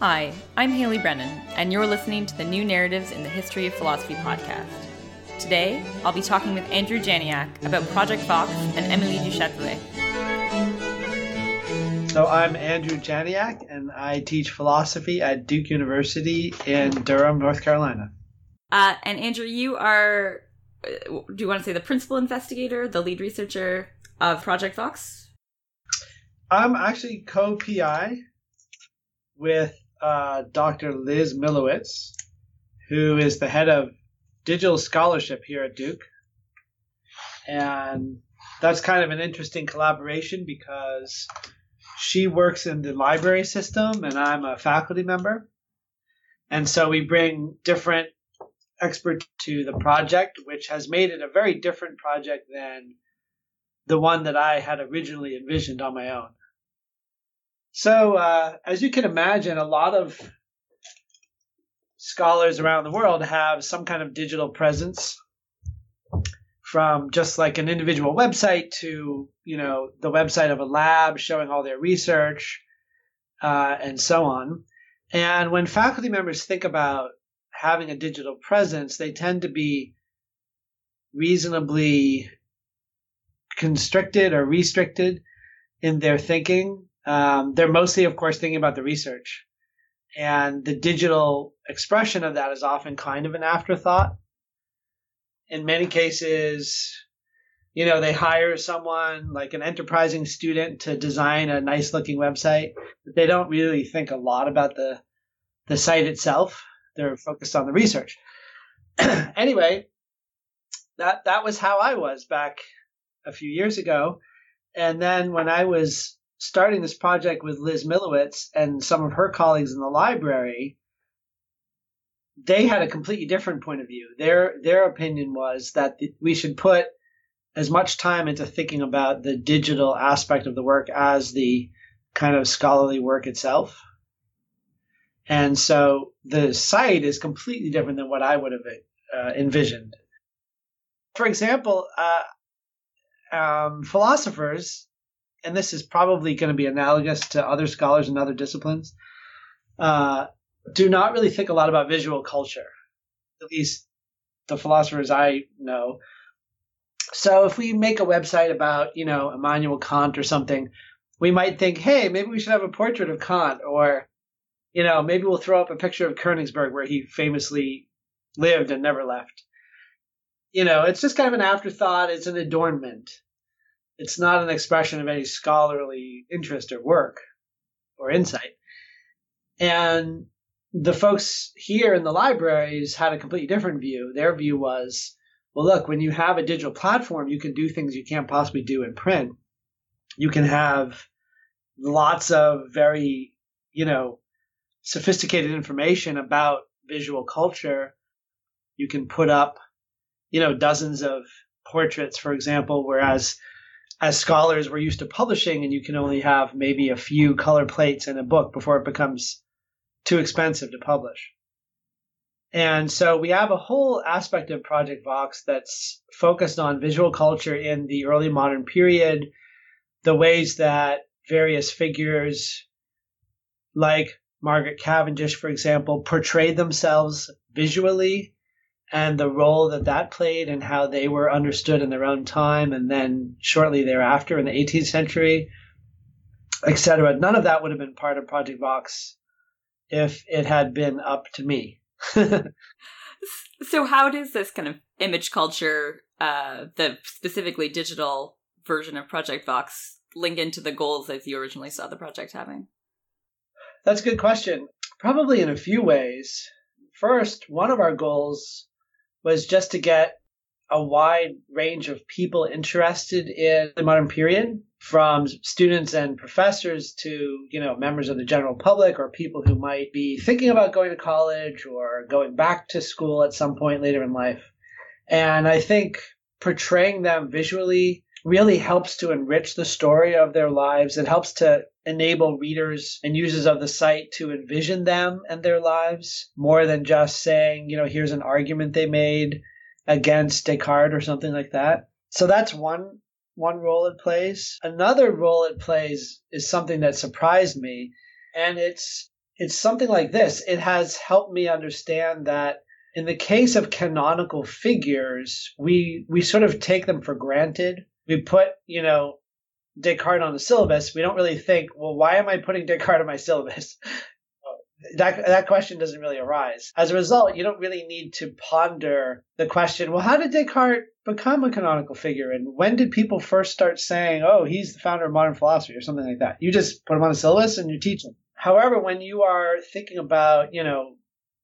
Hi, I'm Haley Brennan, and you're listening to the New Narratives in the History of Philosophy podcast. Today, I'll be talking with Andrew Janiak about Project Vox and Émilie du Châtelet. So I'm Andrew Janiak, and I teach philosophy at Duke University in Durham, North Carolina. Uh, and Andrew, you are, uh, do you want to say the principal investigator, the lead researcher of Project Vox? I'm actually co-PI with uh, Dr. Liz Milewicz, who is the head of digital scholarship here at Duke. And that's kind of an interesting collaboration because she works in the library system and I'm a faculty member. And so we bring different experts to the project, which has made it a very different project than the one that I had originally envisioned on my own. So, uh, as you can imagine, a lot of scholars around the world have some kind of digital presence from just like an individual website to you know the website of a lab showing all their research uh, and so on. And when faculty members think about having a digital presence they tend to be reasonably constricted or restricted in their thinking um, they're mostly of course thinking about the research and the digital expression of that is often kind of an afterthought in many cases, you know, they hire someone like an enterprising student to design a nice looking website, but they don't really think a lot about the the site itself. They're focused on the research. anyway, that that was how I was back a few years ago. And then when I was starting this project with Liz Milewicz and some of her colleagues in the library, they had a completely different point of view. Their their opinion was that we should put as much time into thinking about the digital aspect of the work as the kind of scholarly work itself. And so the site is completely different than what I would have uh, envisioned. For example, uh, um, philosophers, and this is probably going to be analogous to other scholars in other disciplines, uh, do not really think a lot about visual culture, at least the philosophers I know. So if we make a website about, you know, Immanuel Kant or something, we might think, hey, maybe we should have a portrait of Kant, or, you know, maybe we'll throw up a picture of Königsberg where he famously lived and never left. You know, it's just kind of an afterthought. It's an adornment. It's not an expression of any scholarly interest or work or insight. And the folks here in the libraries had a completely different view. Their view was, well, look, when you have a digital platform, you can do things you can't possibly do in print. You can have lots of very, you know, sophisticated information about visual culture. You can put up, you know, dozens of portraits, for example, whereas as scholars we're used to publishing and you can only have maybe a few color plates in a book before it becomes too expensive to publish. And so we have a whole aspect of Project Vox that's focused on visual culture in the early modern period, the ways that various figures, like Margaret Cavendish, for example, portrayed themselves visually and the role that that played and how they were understood in their own time and then shortly thereafter in the 18th century, etc. None of that would have been part of Project Vox if it had been up to me. so, how does this kind of image culture, uh, the specifically digital version of Project Vox, link into the goals that you originally saw the project having? That's a good question. Probably in a few ways. First, one of our goals was just to get a wide range of people interested in the modern period from students and professors to you know members of the general public or people who might be thinking about going to college or going back to school at some point later in life. And i think portraying them visually really helps to enrich the story of their lives it helps to enable readers and users of the site to envision them and their lives more than just saying you know here's an argument they made against Descartes or something like that. So that's one one role it plays. Another role it plays is something that surprised me, and it's it's something like this. It has helped me understand that in the case of canonical figures, we we sort of take them for granted. We put, you know, Descartes on the syllabus. We don't really think, well, why am I putting Descartes on my syllabus? that that question doesn't really arise. As a result, you don't really need to ponder the question, well, how did Descartes become a canonical figure and when did people first start saying, "Oh, he's the founder of modern philosophy" or something like that? You just put him on the syllabus and you teach him. However, when you are thinking about, you know,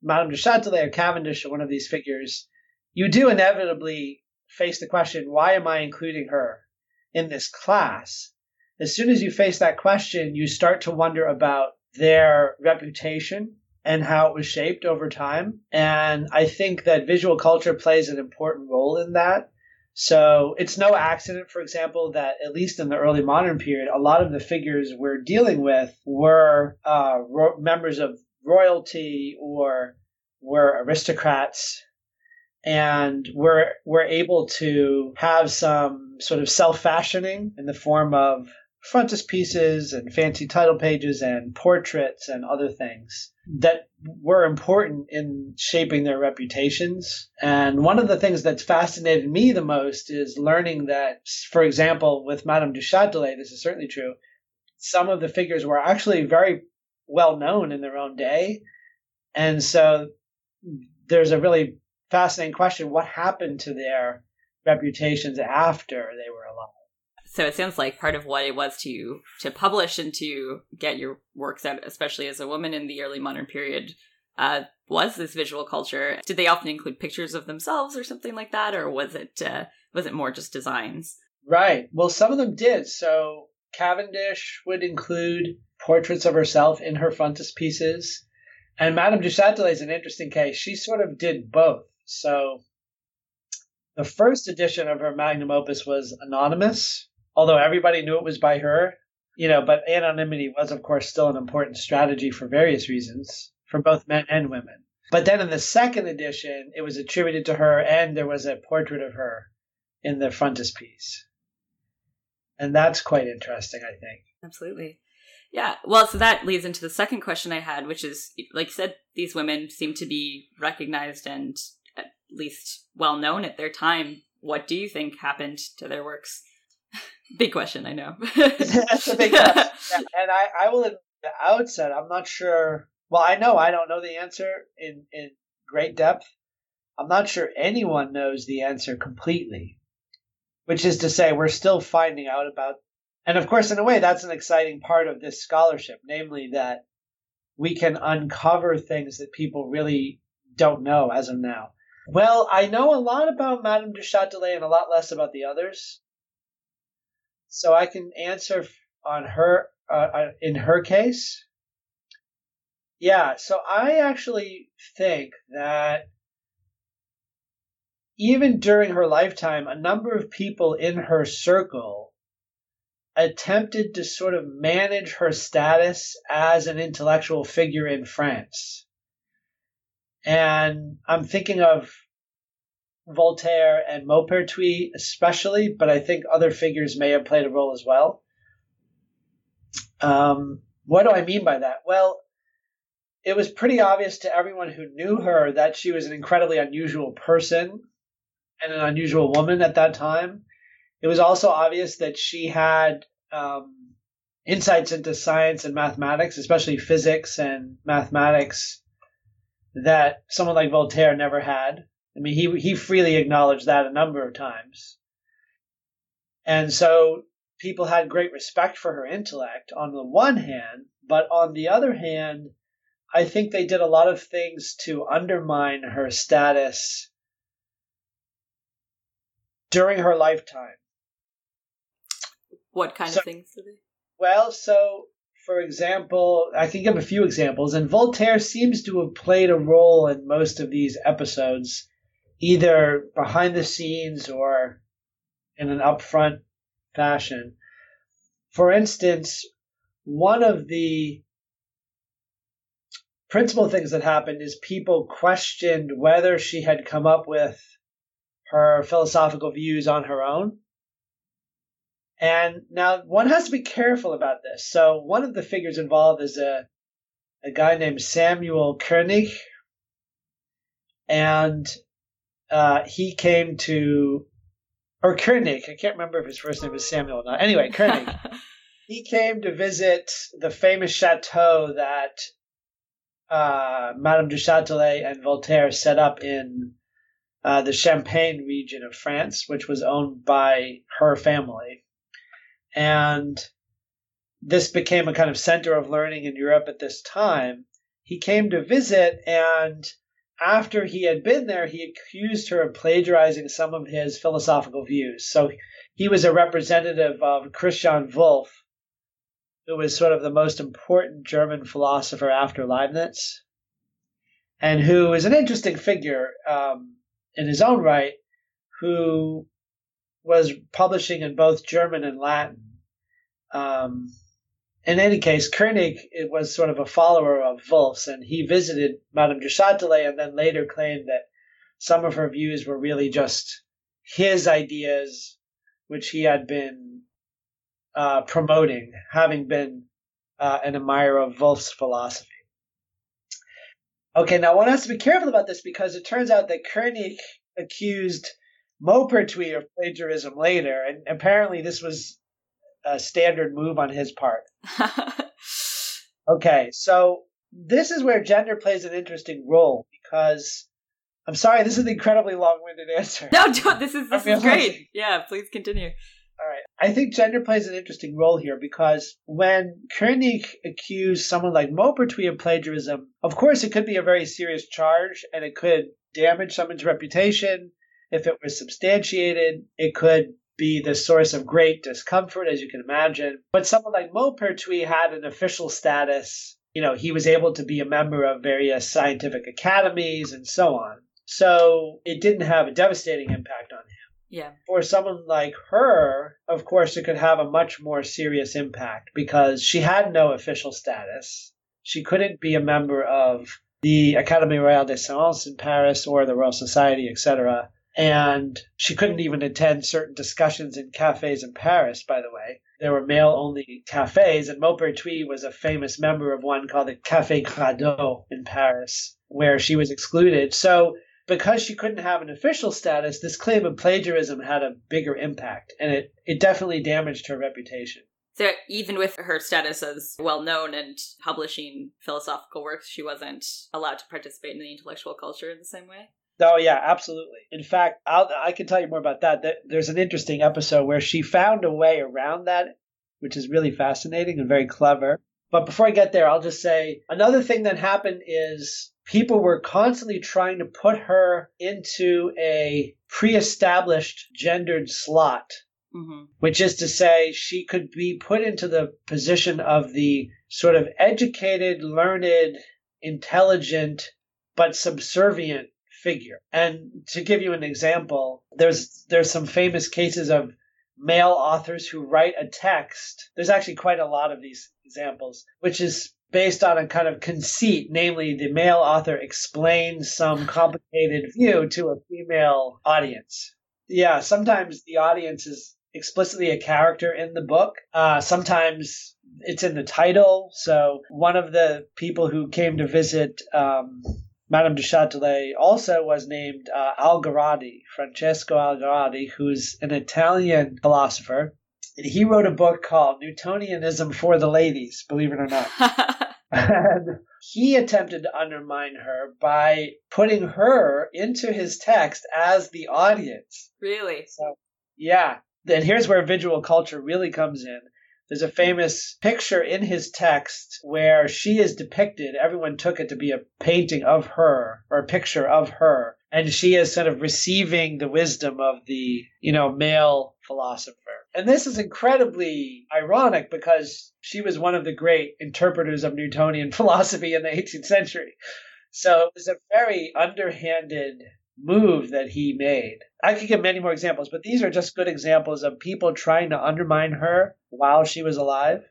Madame de Châtelet or Cavendish or one of these figures, you do inevitably face the question, why am I including her in this class? As soon as you face that question, you start to wonder about their reputation and how it was shaped over time. And I think that visual culture plays an important role in that. So it's no accident, for example, that at least in the early modern period, a lot of the figures we're dealing with were uh, ro- members of royalty or were aristocrats and we're we're able to have some sort of self-fashioning in the form of frontispieces and fancy title pages and portraits and other things that were important in shaping their reputations. And one of the things that's fascinated me the most is learning that, for example, with Madame du Châtelet, this is certainly true, some of the figures were actually very well known in their own day. And so there's a really fascinating question what happened to their reputations after they were alive? so it sounds like part of what it was to to publish and to get your works out, especially as a woman in the early modern period, uh, was this visual culture. Did they often include pictures of themselves or something like that, or was it uh, was it more just designs? Right. Well, some of them did. So Cavendish would include portraits of herself in her frontispieces. And Madame du Châtelet is an interesting case. She sort of did both. So the first edition of her magnum opus was anonymous, although everybody knew it was by her, you know, but anonymity was, of course, still an important strategy for various reasons for both men and women. But then in the second edition, it was attributed to her, and there was a portrait of her in the frontispiece. And that's quite interesting, I think. Absolutely. Yeah. Well, so that leads into the second question I had, which is like you said, these women seem to be recognized and least well known at their time. What do you think happened to their works? Big question, I know. That's a big question. And I, I will at the outset, I'm not sure. Well, I know I don't know the answer in, in great depth. I'm not sure anyone knows the answer completely, which is to say, we're still finding out about. And of course, in a way, that's an exciting part of this scholarship, namely that we can uncover things that people really don't know as of now. Well, I know a lot about Madame de Châtelet and a lot less about the others so I can answer on her uh, uh, in her case. Yeah, so I actually think that even during her lifetime, a number of people in her circle attempted to sort of manage her status as an intellectual figure in France. And I'm thinking of Voltaire and Maupertuis especially, but I think other figures may have played a role as well. Um, what do I mean by that? Well, it was pretty obvious to everyone who knew her that she was an incredibly unusual person and an unusual woman at that time. It was also obvious that she had um, insights into science and mathematics, especially physics and mathematics, that someone like Voltaire never had. I mean, he he freely acknowledged that a number of times, and so people had great respect for her intellect on the one hand, but on the other hand, I think they did a lot of things to undermine her status during her lifetime. What kind so, of things did they? Well, so for example, I can give a few examples, and Voltaire seems to have played a role in most of these episodes either behind the scenes or in an upfront fashion. For instance, one of the principal things that happened is people questioned whether she had come up with her philosophical views on her own. And now one has to be careful about this. So one of the figures involved is a a guy named Samuel Koenig, and uh, he came to, or Koenig, I can't remember if his first name is Samuel or not. Anyway, Koenig. he came to visit the famous chateau that uh, Madame du Châtelet and Voltaire set up in uh, the Champagne region of France, which was owned by her family. And this became a kind of center of learning in Europe at this time. He came to visit, and after he had been there, he accused her of plagiarizing some of his philosophical views. So he was a representative of Christian Wolff, who was sort of the most important German philosopher after Leibniz, and who is an interesting figure um, in his own right, who was publishing in both German and Latin. Um, in any case, Koenig was sort of a follower of Wolff's, and he visited Madame de Châtelet and then later claimed that some of her views were really just his ideas, which he had been uh, promoting, having been uh, an admirer of Wolff's philosophy. Okay, now one has to be careful about this because it turns out that Koenig accused Maupertuis of plagiarism later, and apparently this was a standard move on his part. okay, so this is where gender plays an interesting role because I'm sorry, this is an incredibly long-winded answer. No, this is this is great. Yeah, please continue. All right. I think gender plays an interesting role here because when Koenig accused someone like Maupertuis of plagiarism, of course it could be a very serious charge and it could damage someone's reputation. If it was substantiated, it could be the source of great discomfort, as you can imagine. But someone like Maupertuis had an official status. You know, he was able to be a member of various scientific academies and so on. So it didn't have a devastating impact on him. Yeah. For someone like her, of course, it could have a much more serious impact because she had no official status. She couldn't be a member of the Académie Royale des Sciences in Paris or the Royal Society, etc. And she couldn't even attend certain discussions in cafes in Paris, by the way. There were male only cafes, and Maupertuis was a famous member of one called the Café Gradot in Paris, where she was excluded. So, because she couldn't have an official status, this claim of plagiarism had a bigger impact, and it, it definitely damaged her reputation. So even with her status as well known and publishing philosophical works, she wasn't allowed to participate in the intellectual culture in the same way? Oh yeah, absolutely. In fact, I'll, I can tell you more about that. There's an interesting episode where she found a way around that, which is really fascinating and very clever. But before I get there, I'll just say another thing that happened is people were constantly trying to put her into a pre-established gendered slot. Mm-hmm. Which is to say, she could be put into the position of the sort of educated, learned, intelligent, but subservient figure. And to give you an example, there's there's some famous cases of male authors who write a text. There's actually quite a lot of these examples, which is based on a kind of conceit, namely the male author explains some complicated view to a female audience. Yeah, sometimes the audience is explicitly a character in the book. Uh, sometimes it's in the title. So one of the people who came to visit um, Madame de Châtelet also was named uh, Algarotti, Francesco Algarotti, who's an Italian philosopher. And he wrote a book called Newtonianism for the Ladies, believe it or not. and he attempted to undermine her by putting her into his text as the audience. Really? So, yeah. Then here's where visual culture really comes in. There's a famous picture in his text where she is depicted. Everyone took it to be a painting of her or a picture of her. And she is sort of receiving the wisdom of the, you know, male philosopher. And this is incredibly ironic because she was one of the great interpreters of Newtonian philosophy in the 18th century. So it was a very underhanded move that he made. I could give many more examples, but these are just good examples of people trying to undermine her while she was alive.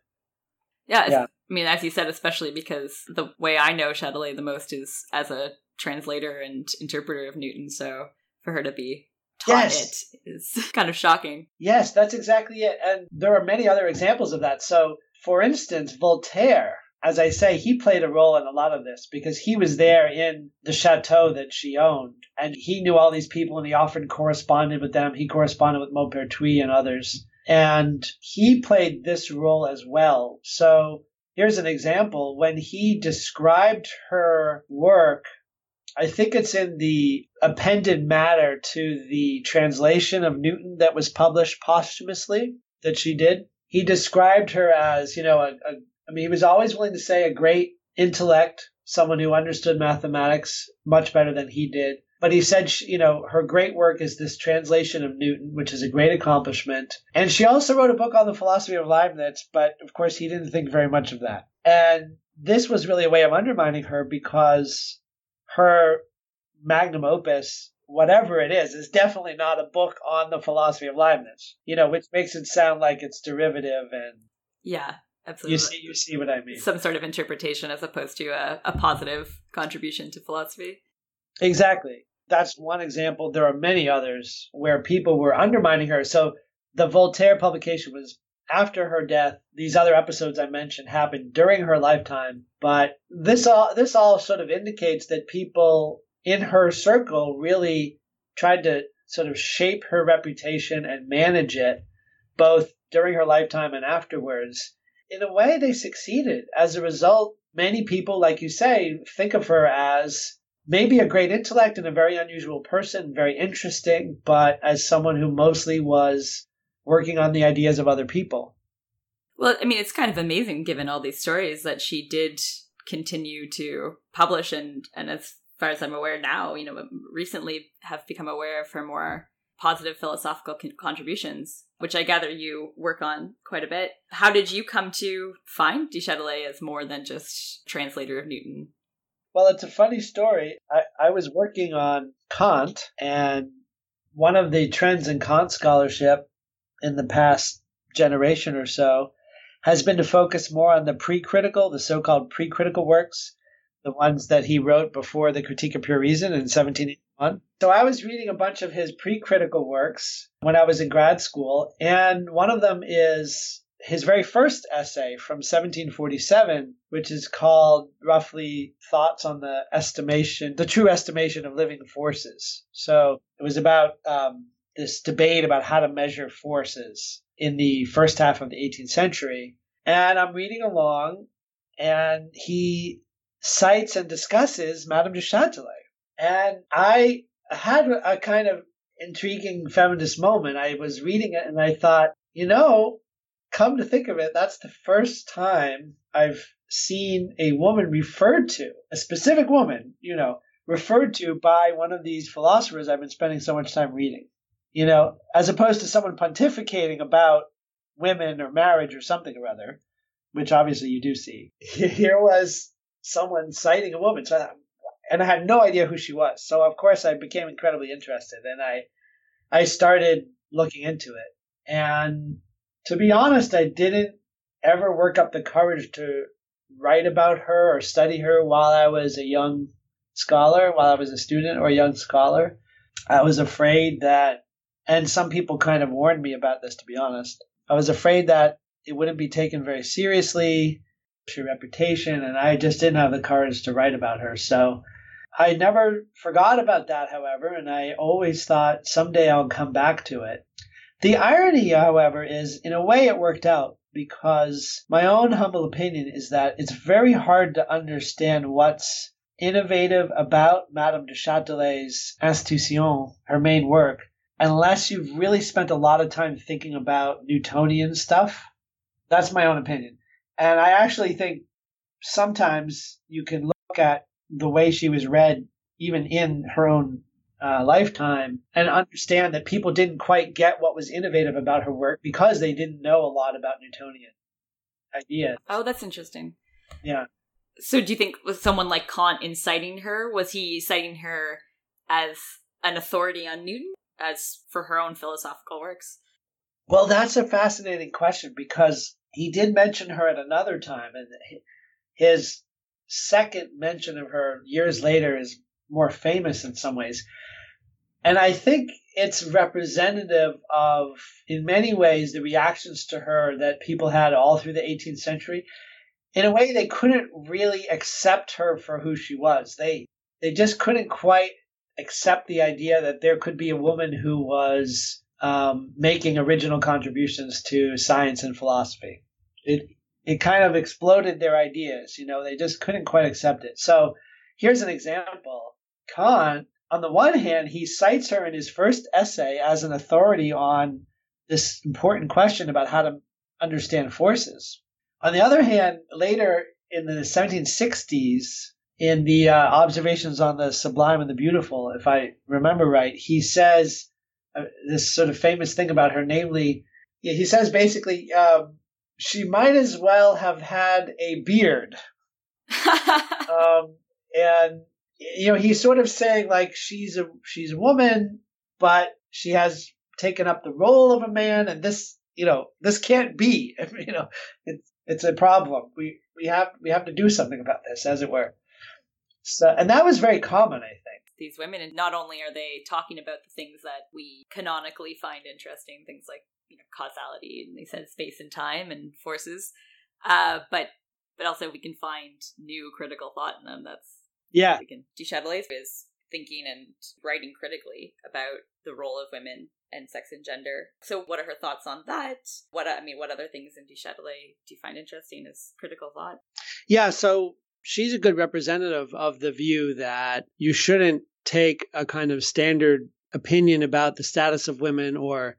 Yeah, yeah. I mean, as you said, especially because the way I know Châtelet the most is as a translator and interpreter of Newton. So for her to be taught yes. it is kind of shocking. Yes, that's exactly it. And there are many other examples of that. So, for instance, Voltaire as I say, he played a role in a lot of this because he was there in the chateau that she owned. And he knew all these people and he often corresponded with them. He corresponded with Maupertuis and others. And he played this role as well. So here's an example. When he described her work, I think it's in the appended matter to the translation of Newton that was published posthumously that she did. He described her as, you know, a, a I mean, he was always willing to say a great intellect, someone who understood mathematics much better than he did. But he said, you know, her great work is this translation of Newton, which is a great accomplishment. And she also wrote a book on the philosophy of Leibniz, but of course he didn't think very much of that. And this was really a way of undermining her because her magnum opus, whatever it is, is definitely not a book on the philosophy of Leibniz, you know, which makes it sound like it's derivative and. Yeah. Absolutely. You see, you see what I mean. Some sort of interpretation as opposed to a, a positive contribution to philosophy. Exactly. That's one example. There are many others where people were undermining her. So the Voltaire publication was after her death. These other episodes I mentioned happened during her lifetime, but this all this all sort of indicates that people in her circle really tried to sort of shape her reputation and manage it both during her lifetime and afterwards in a way, they succeeded. As a result, many people, like you say, think of her as maybe a great intellect and a very unusual person, very interesting, but as someone who mostly was working on the ideas of other people. Well, I mean, it's kind of amazing given all these stories that she did continue to publish and and as far as I'm aware now, you know, recently have become aware of her more positive philosophical con- contributions, which I gather you work on quite a bit. How did you come to find Du Châtelet as more than just translator of Newton? Well, it's a funny story. I, I was working on Kant, and one of the trends in Kant scholarship in the past generation or so has been to focus more on the pre-critical, the so-called pre-critical works, the ones that he wrote before the Critique of Pure Reason in 1781. So I was reading a bunch of his pre-critical works when I was in grad school, and one of them is his very first essay from 1747, which is called roughly Thoughts on the Estimation, the True Estimation of Living Forces. So it was about um, this debate about how to measure forces in the first half of the 18th century. And I'm reading along, and he cites and discusses Madame de Châtelet. And I had a kind of intriguing feminist moment. I was reading it and I thought, you know, come to think of it, that's the first time I've seen a woman referred to, a specific woman, you know, referred to by one of these philosophers I've been spending so much time reading. You know, as opposed to someone pontificating about women or marriage or something or other, which obviously you do see. Here was someone citing a woman. So I, and I had no idea who she was. So of course I became incredibly interested and I I started looking into it. And to be honest, I didn't ever work up the courage to write about her or study her while I was a young scholar, while I was a student or a young scholar. I was afraid that, and some people kind of warned me about this, to be honest. I was afraid that it wouldn't be taken very seriously, her reputation, and I just didn't have the courage to write about her. So I never forgot about that, however, and I always thought someday I'll come back to it. The irony, however, is in a way it worked out because my own humble opinion is that it's very hard to understand what's innovative about Madame de Châtelet's Institution, her main work, unless you've really spent a lot of time thinking about Newtonian stuff. That's my own opinion. And I actually think sometimes you can look at the way she was read, even in her own uh, lifetime, and understand that people didn't quite get what was innovative about her work because they didn't know a lot about Newtonian ideas. Oh, that's interesting. Yeah. So, do you think was someone like Kant inciting her? Was he citing her as an authority on Newton, as for her own philosophical works? Well, that's a fascinating question because he did mention her at another time, and his second mention of her years later is more famous in some ways. And I think it's representative of, in many ways, the reactions to her that people had all through the 18th century. in a way, they couldn't really accept her for who she was. They they just couldn't quite accept the idea that there could be a woman who was um, making original contributions to science and philosophy. It it kind of exploded their ideas. You know, they just couldn't quite accept it. So here's an example. Kant, on the one hand, he cites her in his first essay as an authority on this important question about how to understand forces. On the other hand, later in the 1760s, in the uh, observations on the sublime and the beautiful, if I remember right, he says this sort of famous thing about her, namely, he says basically, um, she might as well have had a beard. um, and you know, he's sort of saying like she's a she's a woman, but she has taken up the role of a man, and this you know this can't be. You know, it's it's a problem. We we have we have to do something about this, as it were. So, and that was very common, I think. These women, and not only are they talking about the things that we canonically find interesting, things like you know causality, and they said space and time and forces, uh, but but also we can find new critical thought in them. That's yeah. We can, Du Châtelet is thinking and writing critically about the role of women and sex and gender. So, what are her thoughts on that? What I mean, what other things in Du Châtelet do you find interesting as critical thought? Yeah, so she's a good representative of the view that you shouldn't take a kind of standard opinion about the status of women or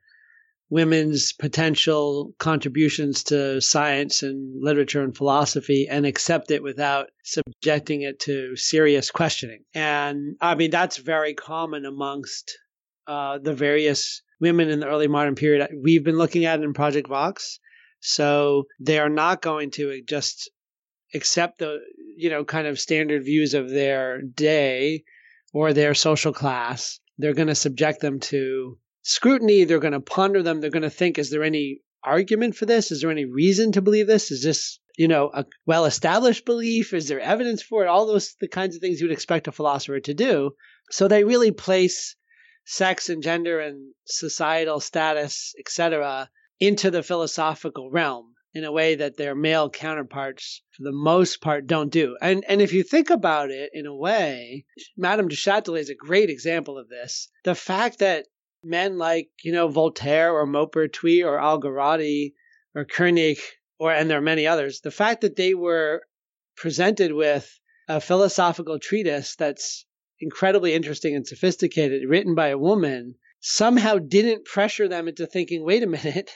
women's potential contributions to science and literature and philosophy and accept it without subjecting it to serious questioning. And I mean, that's very common amongst uh, the various women in the early modern period. We've been looking at in Project Vox. So they are not going to just accept the, you know, kind of standard views of their day or their social class. They're going to subject them to scrutiny. They're going to ponder them. They're going to think, is there any argument for this? Is there any reason to believe this? Is this, you know, a well established belief? Is there evidence for it? All those, the kinds of things you would expect a philosopher to do. So they really place sex and gender and societal status, etc., into the philosophical realm in a way that their male counterparts, for the most part, don't do. And and if you think about it in a way, Madame du Châtelet is a great example of this. The fact that men like, you know, Voltaire or Maupertuis or Algarotti or Koenig, or and there are many others, the fact that they were presented with a philosophical treatise that's incredibly interesting and sophisticated, written by a woman, somehow didn't pressure them into thinking, wait a minute,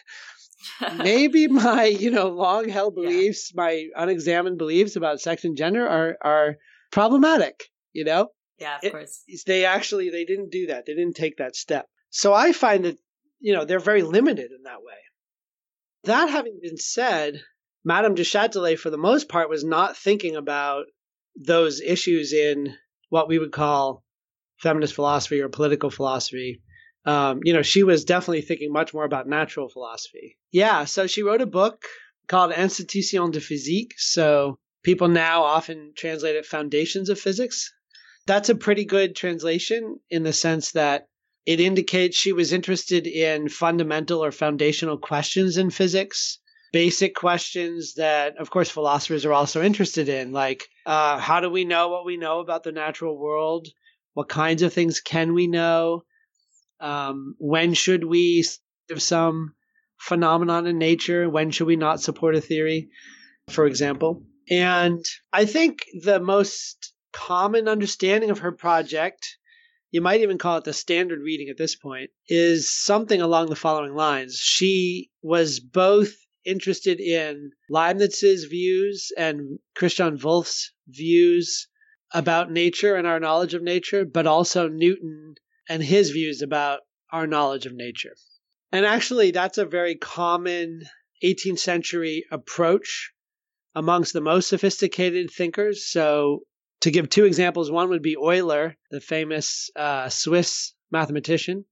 maybe my, you know, long held beliefs, yeah. my unexamined beliefs about sex and gender are are problematic, you know? Yeah, of it, course. They actually they didn't do that. They didn't take that step. So I find that, you know, they're very limited in that way. That having been said, Madame de Châtelet, for the most part, was not thinking about those issues in what we would call feminist philosophy or political philosophy. Um, you know, she was definitely thinking much more about natural philosophy. Yeah, so she wrote a book called Institution de Physique. So people now often translate it Foundations of Physics. That's a pretty good translation in the sense that it indicates she was interested in fundamental or foundational questions in physics, basic questions that, of course, philosophers are also interested in, like uh, how do we know what we know about the natural world? What kinds of things can we know? Um, when should we of some phenomenon in nature? When should we not support a theory, for example? And I think the most common understanding of her project you might even call it the standard reading at this point, is something along the following lines. She was both interested in Leibniz's views and Christian Wolff's views about nature and our knowledge of nature, but also Newton and his views about our knowledge of nature. And actually, that's a very common 18th century approach amongst the most sophisticated thinkers. So to give two examples, one would be Euler, the famous uh, Swiss mathematician,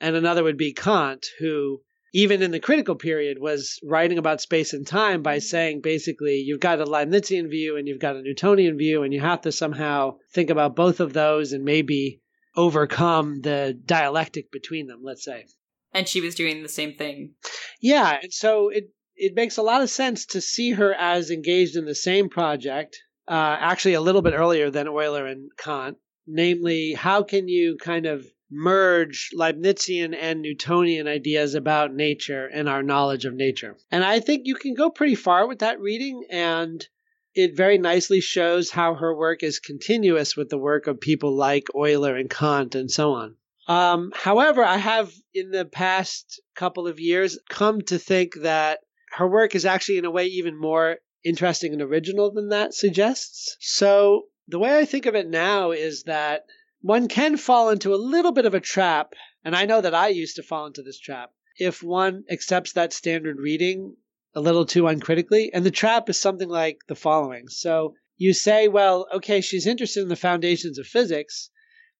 and another would be Kant, who, even in the critical period, was writing about space and time by saying basically, you've got a Leibnizian view and you've got a Newtonian view, and you have to somehow think about both of those and maybe overcome the dialectic between them, let's say. And she was doing the same thing. Yeah. And so it, it makes a lot of sense to see her as engaged in the same project, uh, actually a little bit earlier than Euler and Kant. Namely, how can you kind of merge Leibnizian and Newtonian ideas about nature and our knowledge of nature? And I think you can go pretty far with that reading, and it very nicely shows how her work is continuous with the work of people like Euler and Kant and so on. Um, however, I have in the past couple of years come to think that her work is actually, in a way, even more interesting and original than that suggests. So, the way I think of it now is that one can fall into a little bit of a trap, and I know that I used to fall into this trap, if one accepts that standard reading a little too uncritically. And the trap is something like the following. So, you say, well, okay, she's interested in the foundations of physics.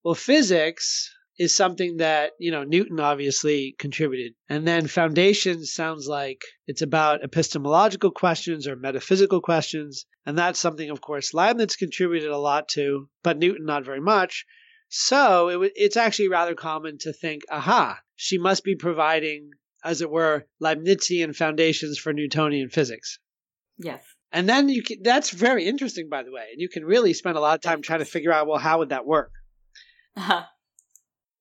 Well, physics is something that, you know, Newton obviously contributed. And then foundations sounds like it's about epistemological questions or metaphysical questions. And that's something, of course, Leibniz contributed a lot to, but Newton not very much. So it, it's actually rather common to think, aha, she must be providing, as it were, Leibnizian foundations for Newtonian physics. Yes. And then you can, that's very interesting, by the way. And you can really spend a lot of time trying to figure out, well, how would that work? Uh-huh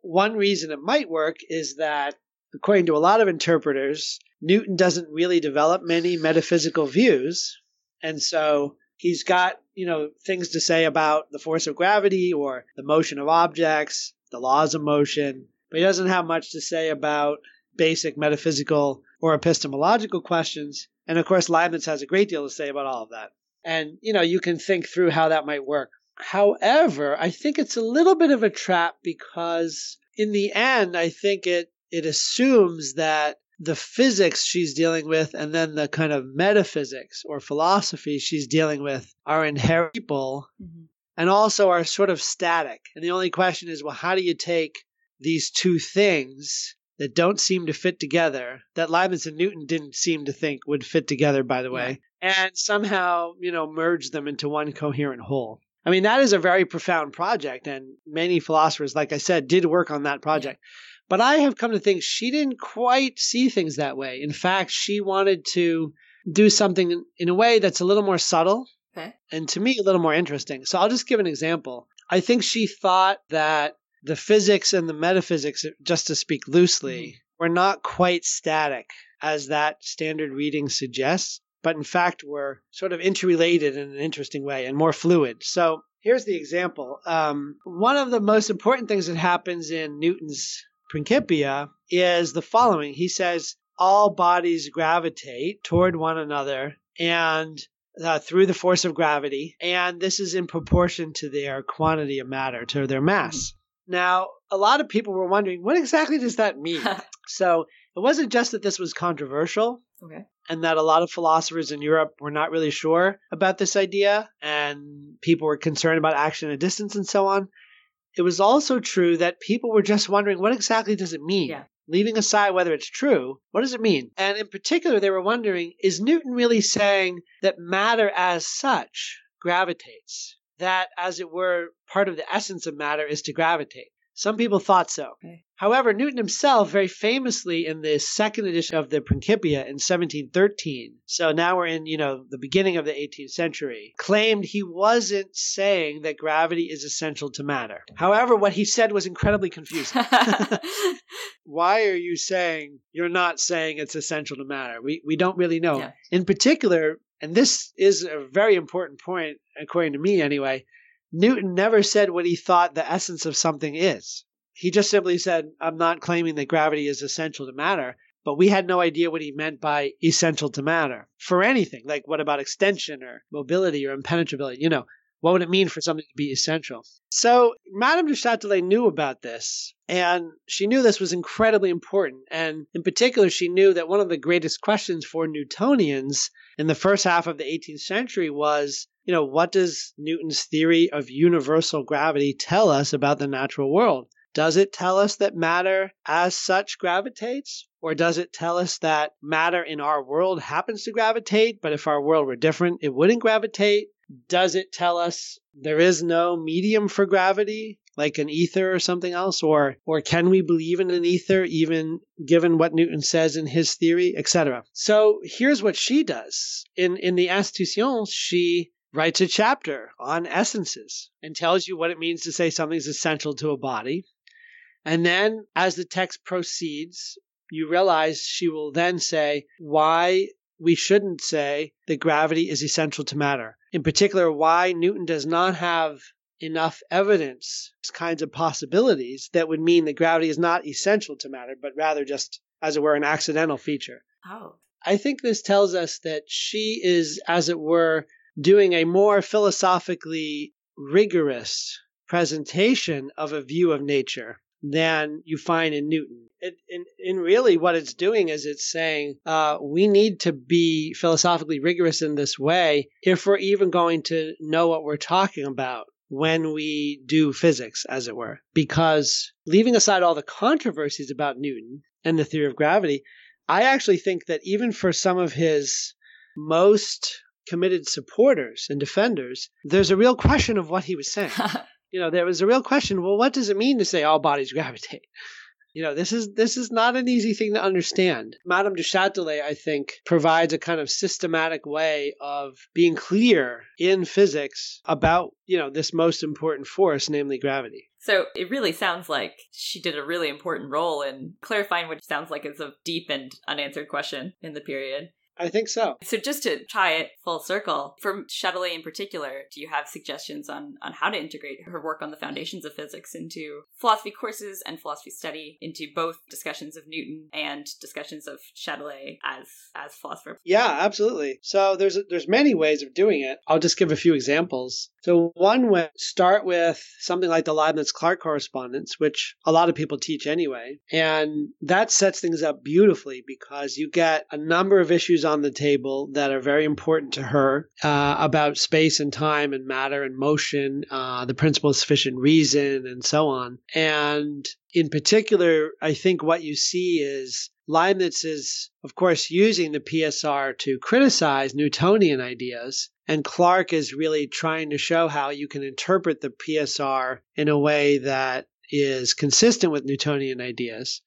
one reason it might work is that, according to a lot of interpreters, Newton doesn't really develop many metaphysical views. And so he's got, you know, things to say about the force of gravity or the motion of objects, the laws of motion, but he doesn't have much to say about basic metaphysical or epistemological questions. And of course, Leibniz has a great deal to say about all of that. And, you know, you can think through how that might work. However, I think it's a little bit of a trap because in the end, I think it it assumes that the physics she's dealing with and then the kind of metaphysics or philosophy she's dealing with are inheritable mm-hmm. and also are sort of static. And the only question is, well, how do you take these two things that don't seem to fit together, that Leibniz and Newton didn't seem to think would fit together, by the way, yeah. and somehow, you know, merge them into one coherent whole? I mean, that is a very profound project, and many philosophers, like I said, did work on that project. But I have come to think she didn't quite see things that way. In fact, she wanted to do something in a way that's a little more subtle okay. and to me a little more interesting. So I'll just give an example. I think she thought that the physics and the metaphysics, just to speak loosely, mm-hmm. were not quite static as that standard reading suggests but in fact were sort of interrelated in an interesting way and more fluid. So here's the example. Um, one of the most important things that happens in Newton's Principia is the following. He says all bodies gravitate toward one another and uh, through the force of gravity, and this is in proportion to their quantity of matter, to their mass. Now, a lot of people were wondering, what exactly does that mean? so it wasn't just that this was controversial. Okay and that a lot of philosophers in Europe were not really sure about this idea, and people were concerned about action at a distance and so on. It was also true that people were just wondering what exactly does it mean? Yeah. Leaving aside whether it's true, what does it mean? And in particular, they were wondering is Newton really saying that matter as such gravitates? That, as it were, part of the essence of matter is to gravitate. Some people thought so. Okay. However, Newton himself, very famously in the second edition of the Principia in 1713, so now we're in, you know, the beginning of the 18th century, claimed he wasn't saying that gravity is essential to matter. However, what he said was incredibly confusing. Why are you saying you're not saying it's essential to matter? We, we don't really know. Yeah. In particular, and this is a very important point, according to me anyway, Newton never said what he thought the essence of something is. He just simply said, I'm not claiming that gravity is essential to matter, but we had no idea what he meant by essential to matter for anything. Like, what about extension or mobility or impenetrability? You know, what would it mean for something to be essential? So, Madame de Châtelet knew about this, and she knew this was incredibly important. And in particular, she knew that one of the greatest questions for Newtonians in the first half of the 18th century was you know, what does Newton's theory of universal gravity tell us about the natural world? Does it tell us that matter as such gravitates? Or does it tell us that matter in our world happens to gravitate, but if our world were different, it wouldn't gravitate? Does it tell us there is no medium for gravity? like an ether or something else? Or or can we believe in an ether even given what newton says in his theory etc so here's what she does. In in the institutions she writes a chapter on essences and tells you what it means to say something's essential to a body. And then as the text proceeds you realize she will then say why we shouldn't say that gravity is essential to matter. In particular, why Newton does not have enough evidence, kinds of possibilities that would mean that gravity is not essential to matter, but rather just, as it were, an accidental feature. Oh. I think this tells us that she is, as it were, doing a more philosophically rigorous presentation of a view of nature than you find in Newton. It, in, in really what it's doing is it's saying uh, we need to be philosophically rigorous in this way if we're even going to know what we're talking about when we do physics, as it were. Because leaving aside all the controversies about Newton and the theory of gravity, I actually think that even for some of his most committed supporters and defenders, there's a real question of what he was saying. you know, there was a real question well, what does it mean to say all bodies gravitate? You know, this is this is not an easy thing to understand. Madame du Châtelet, I think, provides a kind of systematic way of being clear in physics about, you know, this most important force, namely gravity. So it really sounds like she did a really important role in clarifying what sounds like is a deep and unanswered question in the period. I think so. So just to tie it full circle, for Châtelet in particular, do you have suggestions on, on how to integrate her work on the foundations of physics into philosophy courses and philosophy study, into both discussions of Newton and discussions of Châtelet as as philosopher? Yeah, absolutely. So there's there's many ways of doing it. I'll just give a few examples. So one way start with something like the Leibniz Clarke correspondence, which a lot of people teach anyway, and that sets things up beautifully because you get a number of issues on the table that are very important to her uh, about space and time and matter and motion, uh, the principle of sufficient reason, and so on. And in particular, I think what you see is Leibniz is, of course, using the PSR to criticize Newtonian ideas. And Clarke is really trying to show how you can interpret the PSR in a way that is consistent with Newtonian ideas.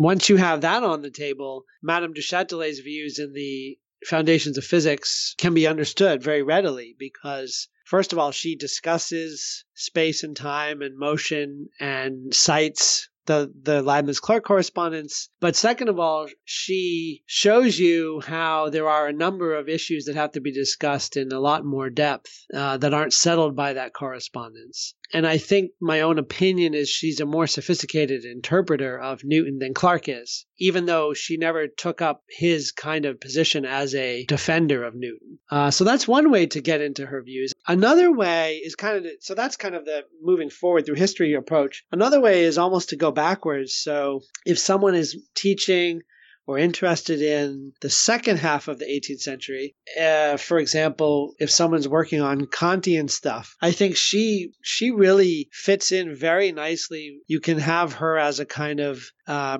Once you have that on the table, Madame du Châtelet's views in the foundations of physics can be understood very readily because first of all she discusses space and time and motion and cites the the Leibniz Clarke correspondence. But second of all, she shows you how there are a number of issues that have to be discussed in a lot more depth uh, that aren't settled by that correspondence. And I think my own opinion is she's a more sophisticated interpreter of Newton than Clarke is, even though she never took up his kind of position as a defender of Newton. Uh, so that's one way to get into her views. Another way is kind of, so that's kind of the moving forward through history approach. Another way is almost to go backwards. So if someone is teaching or interested in the second half of the 18th century, uh, for example, if someone's working on Kantian stuff, I think she she really fits in very nicely. You can have her as a kind of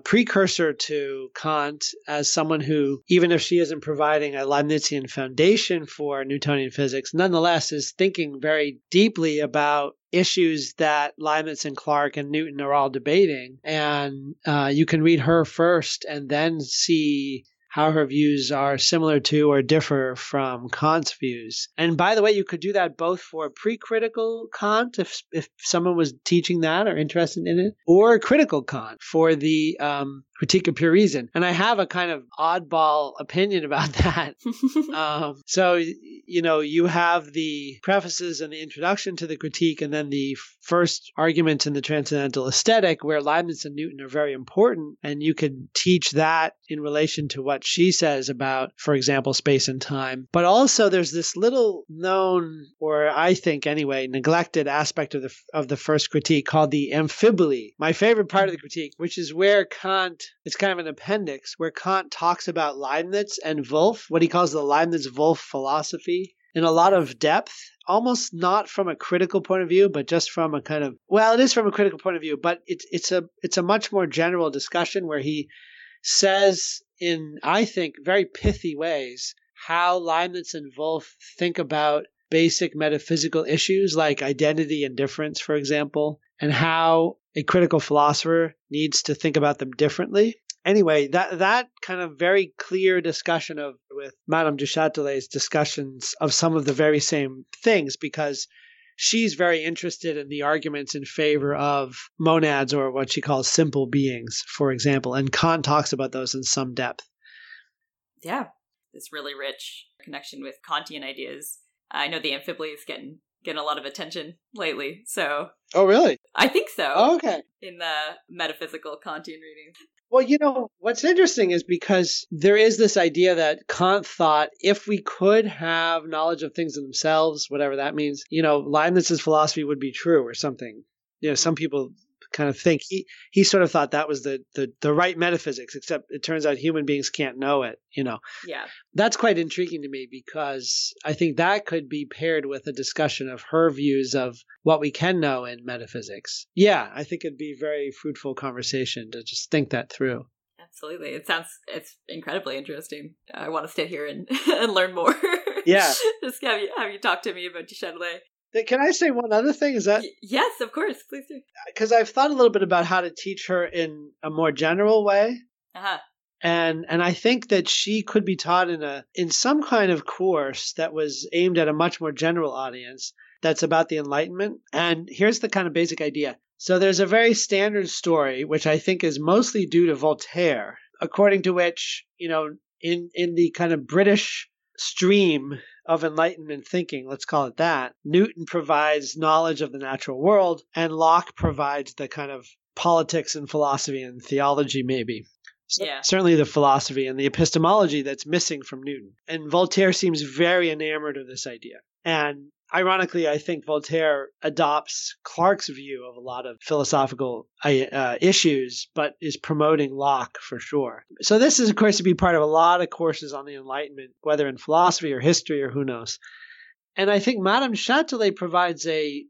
precursor to Kant as someone who, even if she isn't providing a Leibnizian foundation for Newtonian physics, nonetheless is thinking very deeply about issues that Leibniz and Clarke and Newton are all debating. And uh, you can read her first and then see how her views are similar to or differ from Kant's views. And by the way, you could do that both for pre-critical Kant, if if someone was teaching that or interested in it, or critical Kant for the um, critique of pure reason. And I have a kind of oddball opinion about that. um, so, you know, you have the prefaces and the introduction to the critique, and then the first argument in the Transcendental Aesthetic, where Leibniz and Newton are very important. And you could teach that in relation to what she says about, for example, space and time. But also, there's this little known, or I think anyway, neglected aspect of the, of the first critique called the amphiboly. My favorite part of the critique, which is where Kant it's kind of an appendix where Kant talks about Leibniz and Wolff, what he calls the Leibniz Wolff philosophy, in a lot of depth, almost not from a critical point of view, but just from a kind of well, it is from a critical point of view, but it's it's a it's a much more general discussion where he says in I think very pithy ways how Leibniz and Wolff think about basic metaphysical issues like identity and difference, for example, and how a critical philosopher needs to think about them differently. Anyway, that that kind of very clear discussion of with Madame du Châtelet's discussions of some of the very same things because she's very interested in the arguments in favor of monads or what she calls simple beings, for example, and Kant talks about those in some depth. Yeah, this really rich connection with Kantian ideas. I know the Amphiboly is getting a lot of attention lately. So Oh really? I think so. Oh, okay. In the metaphysical Kantian readings. Well, you know, what's interesting is because there is this idea that Kant thought if we could have knowledge of things in themselves, whatever that means, you know, Leibniz's philosophy would be true or something. You know, some people kind of think. He he sort of thought that was the the the right metaphysics except it turns out human beings can't know it you know? Yeah. That's quite intriguing to me because i think that could be paired with a discussion of her views of what we can know in metaphysics. Yeah i think it'd be very fruitful conversation to just think that through. Absolutely. It sounds it's incredibly interesting. I want to stay here and, and learn more. Yeah. Just have you have you talk to me about du Châtelet can I say one other thing? Is that y- yes, of course, please do. Because I've thought a little bit about how to teach her in a more general way. Uh-huh. And and I think that she could be taught in a in some kind of course that was aimed at a much more general audience that's about the Enlightenment. And here's the kind of basic idea. So there's a very standard story which I think is mostly due to Voltaire, according to which, you know, in in the kind of British stream of Enlightenment thinking, let's call it that, Newton provides knowledge of the natural world, and Locke provides the kind of politics and philosophy and theology, maybe. Yeah. Certainly the philosophy and the epistemology that's missing from Newton. And Voltaire seems very enamored of this idea. And ironically, I think Voltaire adopts Clarke's view of a lot of philosophical uh, issues, but is promoting Locke for sure. So this is, of course, to be part of a lot of courses on the Enlightenment, whether in philosophy or history or who knows. And I think Madame Châtelet provides a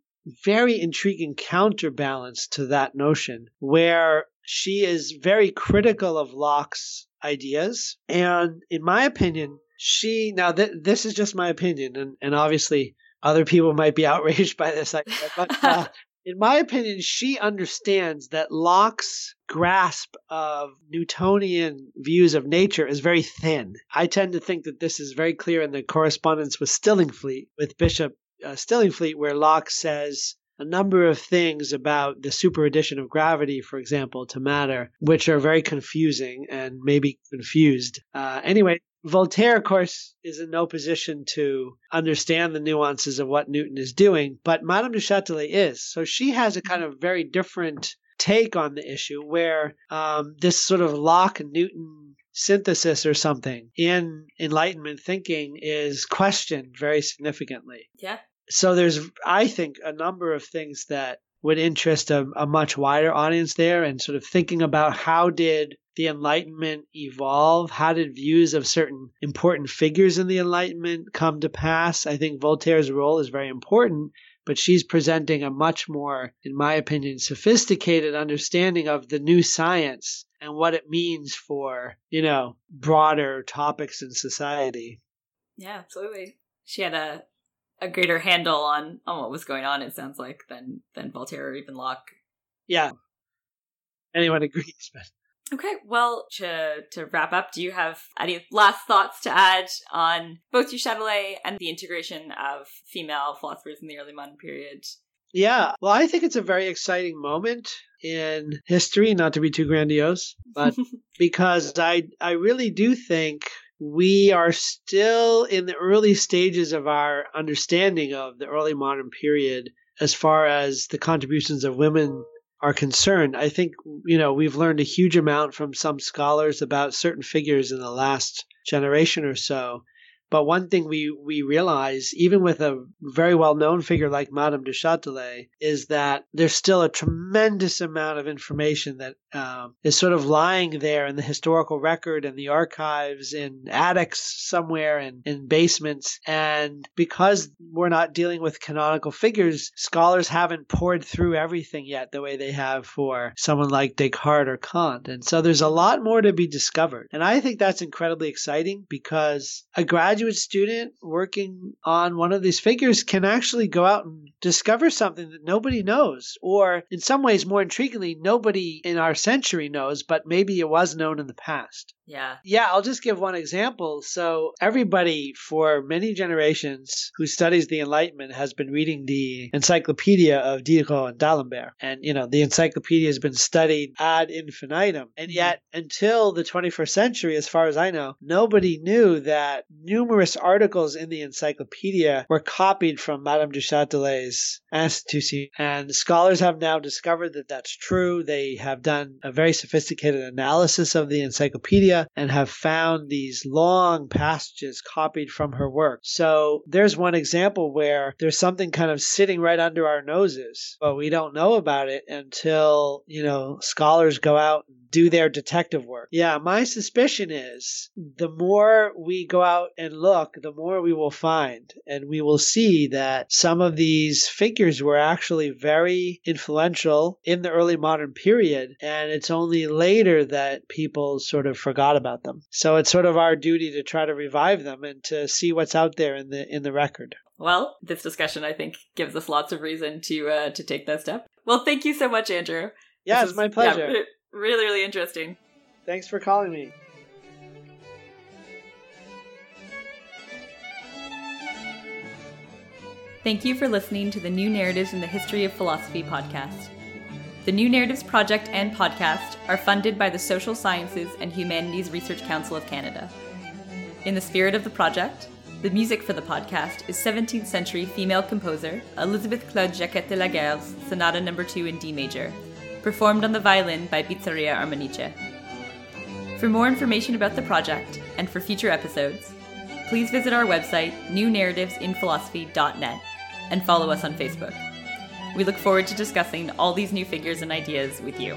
very intriguing counterbalance to that notion, where she is very critical of Locke's ideas. And in my opinion, she now th- this is just my opinion, and, and obviously other people might be outraged by this idea, but uh, in my opinion, she understands that Locke's grasp of Newtonian views of nature is very thin. I tend to think that this is very clear in the correspondence with Stillingfleet, with Bishop uh, Stillingfleet, where Locke says a number of things about the superaddition of gravity, for example, to matter, which are very confusing and maybe confused. Uh, anyway, Voltaire, of course, is in no position to understand the nuances of what Newton is doing, but Madame du Châtelet is. So she has a kind of very different take on the issue where um, this sort of Locke Newton synthesis or something in Enlightenment thinking is questioned very significantly. Yeah. So there's, I think, a number of things that would interest a, a much wider audience there and sort of thinking about how did the Enlightenment evolve? How did views of certain important figures in the Enlightenment come to pass? I think Voltaire's role is very important, but she's presenting a much more, in my opinion, sophisticated understanding of the new science and what it means for, you know, broader topics in society. Yeah, absolutely. She had a a greater handle on on what was going on. It sounds like than than Voltaire or even Locke. Yeah, anyone agrees, but Okay, well, to to wrap up, do you have any last thoughts to add on both du Châtelet and the integration of female philosophers in the early modern period? Yeah, well, I think it's a very exciting moment in history, not to be too grandiose, but because I I really do think we are still in the early stages of our understanding of the early modern period as far as the contributions of women are concerned. I think, you know, we've learned a huge amount from some scholars about certain figures in the last generation or so. But one thing we, we realize, even with a very well known figure like Madame de Châtelet, is that there's still a tremendous amount of information that um, is sort of lying there in the historical record and the archives in attics somewhere and in basements. And because we're not dealing with canonical figures, scholars haven't poured through everything yet the way they have for someone like Descartes or Kant. And so there's a lot more to be discovered. And I think that's incredibly exciting because a graduate graduate student working on one of these figures can actually go out and discover something that nobody knows, or in some ways, more intriguingly, nobody in our century knows, but maybe it was known in the past. Yeah. Yeah, I'll just give one example. So, everybody for many generations who studies the Enlightenment has been reading the Encyclopedia of Diderot and D'Alembert. And, you know, the encyclopedia has been studied ad infinitum. And mm-hmm. yet, until the 21st century, as far as I know, nobody knew that numerous articles in the encyclopedia were copied from Madame du Châtelet's Institut. And scholars have now discovered that that's true. They have done a very sophisticated analysis of the encyclopedia and have found these long passages copied from her work. So there's one example where there's something kind of sitting right under our noses, but we don't know about it until, you know, scholars go out and do their detective work. Yeah, my suspicion is the more we go out and look, the more we will find. And we will see that some of these figures were actually very influential in the early modern period. And it's only later that people sort of forgot about them. So it's sort of our duty to try to revive them and to see what's out there in the in the record. Well, this discussion I think gives us lots of reason to uh, to take that step. Well, thank you so much, Andrew. Yeah, This it's my pleasure. Yeah, really, really interesting. Thanks for calling me. Thank you for listening to the New Narratives in the History of Philosophy podcast. The New Narratives Project and podcast are funded by the Social Sciences and Humanities Research Council of Canada. In the spirit of the project, the music for the podcast is 17th century female composer Elizabeth Claude Jacquet de la Guerre's Sonata No. 2 in D major, performed on the violin by Pizzeria Armonice. For more information about the project and for future episodes, please visit our website, newnarrativesinphilosophy.net, and follow us on Facebook. We look forward to discussing all these new figures and ideas with you.